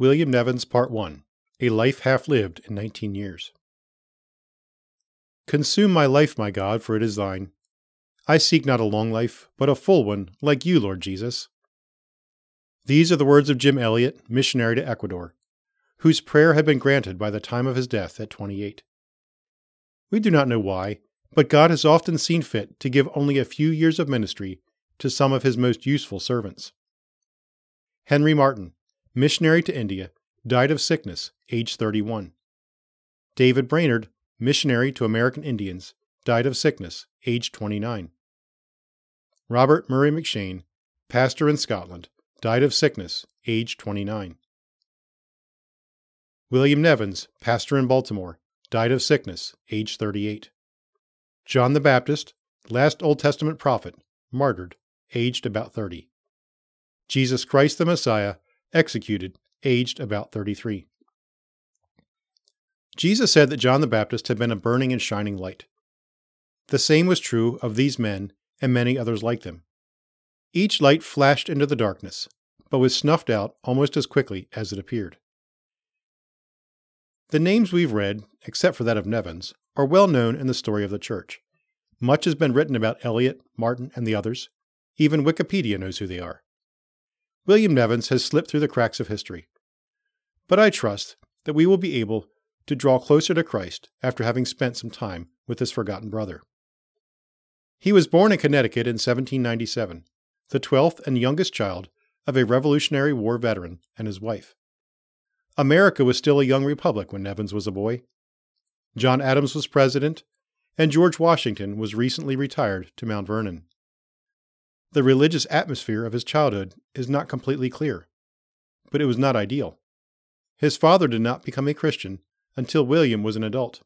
William Nevins, Part 1 A Life Half Lived in 19 Years. Consume my life, my God, for it is thine. I seek not a long life, but a full one, like you, Lord Jesus. These are the words of Jim Elliot, missionary to Ecuador, whose prayer had been granted by the time of his death at 28. We do not know why, but God has often seen fit to give only a few years of ministry to some of his most useful servants. Henry Martyn, missionary to India, died of sickness, age 31. David Brainerd, missionary to American Indians, died of sickness, age 29. Robert Murray M'Cheyne, pastor in Scotland, died of sickness, age 29. William Nevins, pastor in Baltimore, died of sickness, age 38. John the Baptist, last Old Testament prophet, martyred, aged about 30. Jesus Christ the Messiah, executed, aged about 33. Jesus said that John the Baptist had been a burning and shining light. The same was true of these men and many others like them. Each light flashed into the darkness, but was snuffed out almost as quickly as it appeared. The names we've read, except for that of Nevins, are well known in the story of the Church. Much has been written about Elliot, Martyn, and the others. Even Wikipedia knows who they are. William Nevins has slipped through the cracks of history. But I trust that we will be able to draw closer to Christ after having spent some time with this forgotten brother. He was born in Connecticut in 1797, the 12th and youngest child of a Revolutionary War veteran and his wife. America was still a young republic when Nevins was a boy. John Adams was president, and George Washington was recently retired to Mount Vernon. The religious atmosphere of his childhood is not completely clear, but it was not ideal. His father did not become a Christian until William was an adult.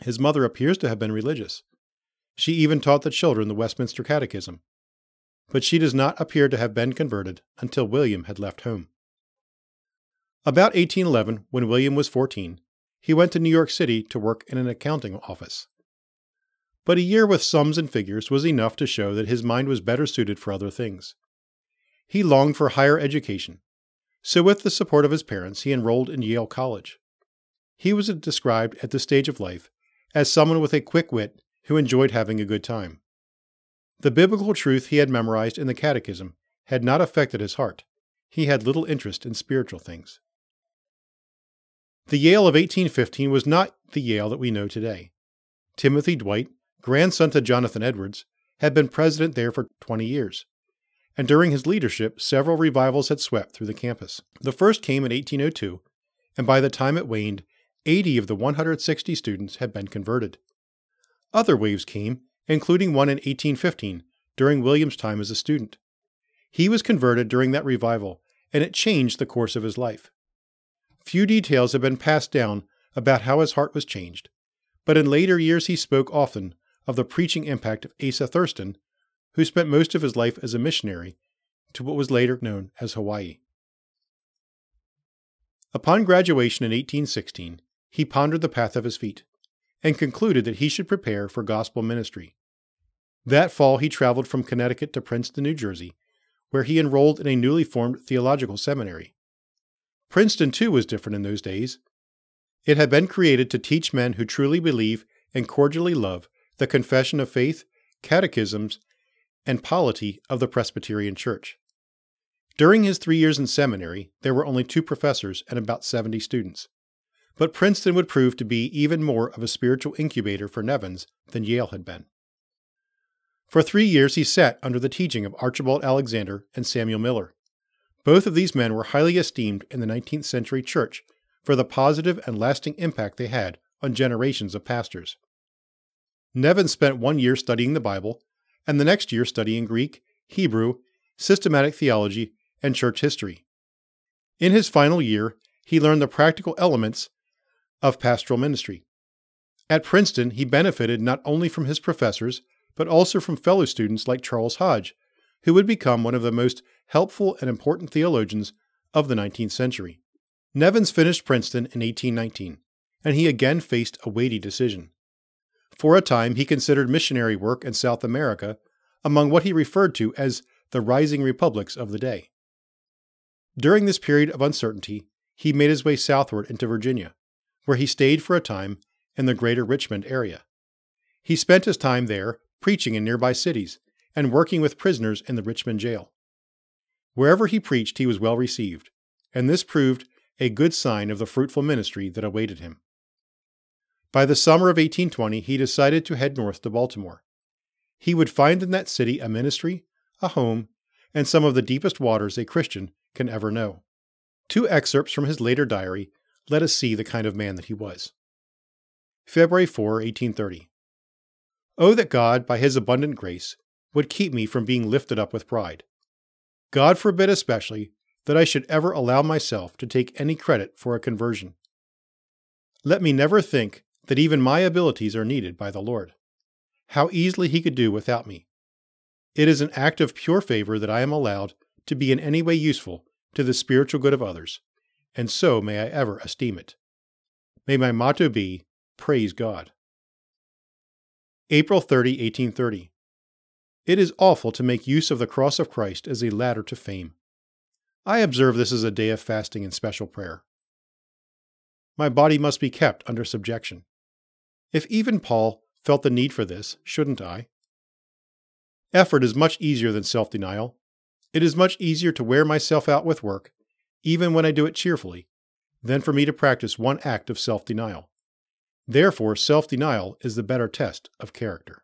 His mother appears to have been religious. She even taught the children the Westminster Catechism. But she does not appear to have been converted until William had left home. About 1811, when William was 14, he went to New York City to work in an accounting office. But a year with sums and figures was enough to show that his mind was better suited for other things. He longed for higher education, so with the support of his parents, he enrolled in Yale College. He was described at this stage of life as someone with a quick wit who enjoyed having a good time. The biblical truth he had memorized in the Catechism had not affected his heart. He had little interest in spiritual things. The Yale of 1815 was not the Yale that we know today. Timothy Dwight, grandson to Jonathan Edwards, had been president there for 20 years, and during his leadership, several revivals had swept through the campus. The first came in 1802, and by the time it waned, 80 of the 160 students had been converted. Other waves came, including one in 1815, during William's time as a student. He was converted during that revival, and it changed the course of his life. Few details have been passed down about how his heart was changed, but in later years he spoke often of the preaching impact of Asa Thurston, who spent most of his life as a missionary to what was later known as Hawaii. Upon graduation in 1816, he pondered the path of his feet and concluded that he should prepare for gospel ministry. That fall, he traveled from Connecticut to Princeton, New Jersey, where he enrolled in a newly formed theological seminary. Princeton, too, was different in those days. It had been created to teach men who truly believe and cordially love the confession of faith, catechisms, and polity of the Presbyterian Church. During his three years in seminary, there were only two professors and about 70 students. But Princeton would prove to be even more of a spiritual incubator for Nevins than Yale had been. For three years, he sat under the teaching of Archibald Alexander and Samuel Miller. Both of these men were highly esteemed in the 19th century church for the positive and lasting impact they had on generations of pastors. Nevins spent one year studying the Bible, and the next year studying Greek, Hebrew, systematic theology, and church history. In his final year, he learned the practical elements of pastoral ministry. At Princeton, he benefited not only from his professors, but also from fellow students like Charles Hodge, who would become one of the most helpful and important theologians of the 19th century. Nevins finished Princeton in 1819, and he again faced a weighty decision. For a time, he considered missionary work in South America among what he referred to as the rising republics of the day. During this period of uncertainty, he made his way southward into Virginia, where he stayed for a time in the greater Richmond area. He spent his time there preaching in nearby cities and working with prisoners in the Richmond jail. Wherever he preached, he was well received, and this proved a good sign of the fruitful ministry that awaited him. By the summer of 1820, he decided to head north to Baltimore. He would find in that city a ministry, a home, and some of the deepest waters a Christian can ever know. Two excerpts from his later diary let us see the kind of man that he was. February 4, 1830. Oh, that God, by his abundant grace, would keep me from being lifted up with pride. God forbid especially that I should ever allow myself to take any credit for a conversion. Let me never think that even my abilities are needed by the Lord. How easily He could do without me. It is an act of pure favor that I am allowed to be in any way useful to the spiritual good of others, and so may I ever esteem it. May my motto be Praise God. April 30, 1830. It is awful to make use of the cross of Christ as a ladder to fame. I observe this as a day of fasting and special prayer. My body must be kept under subjection. If even Paul felt the need for this, shouldn't I? Effort is much easier than self denial. It is much easier to wear myself out with work, even when I do it cheerfully, than for me to practice one act of self denial. Therefore, self denial is the better test of character.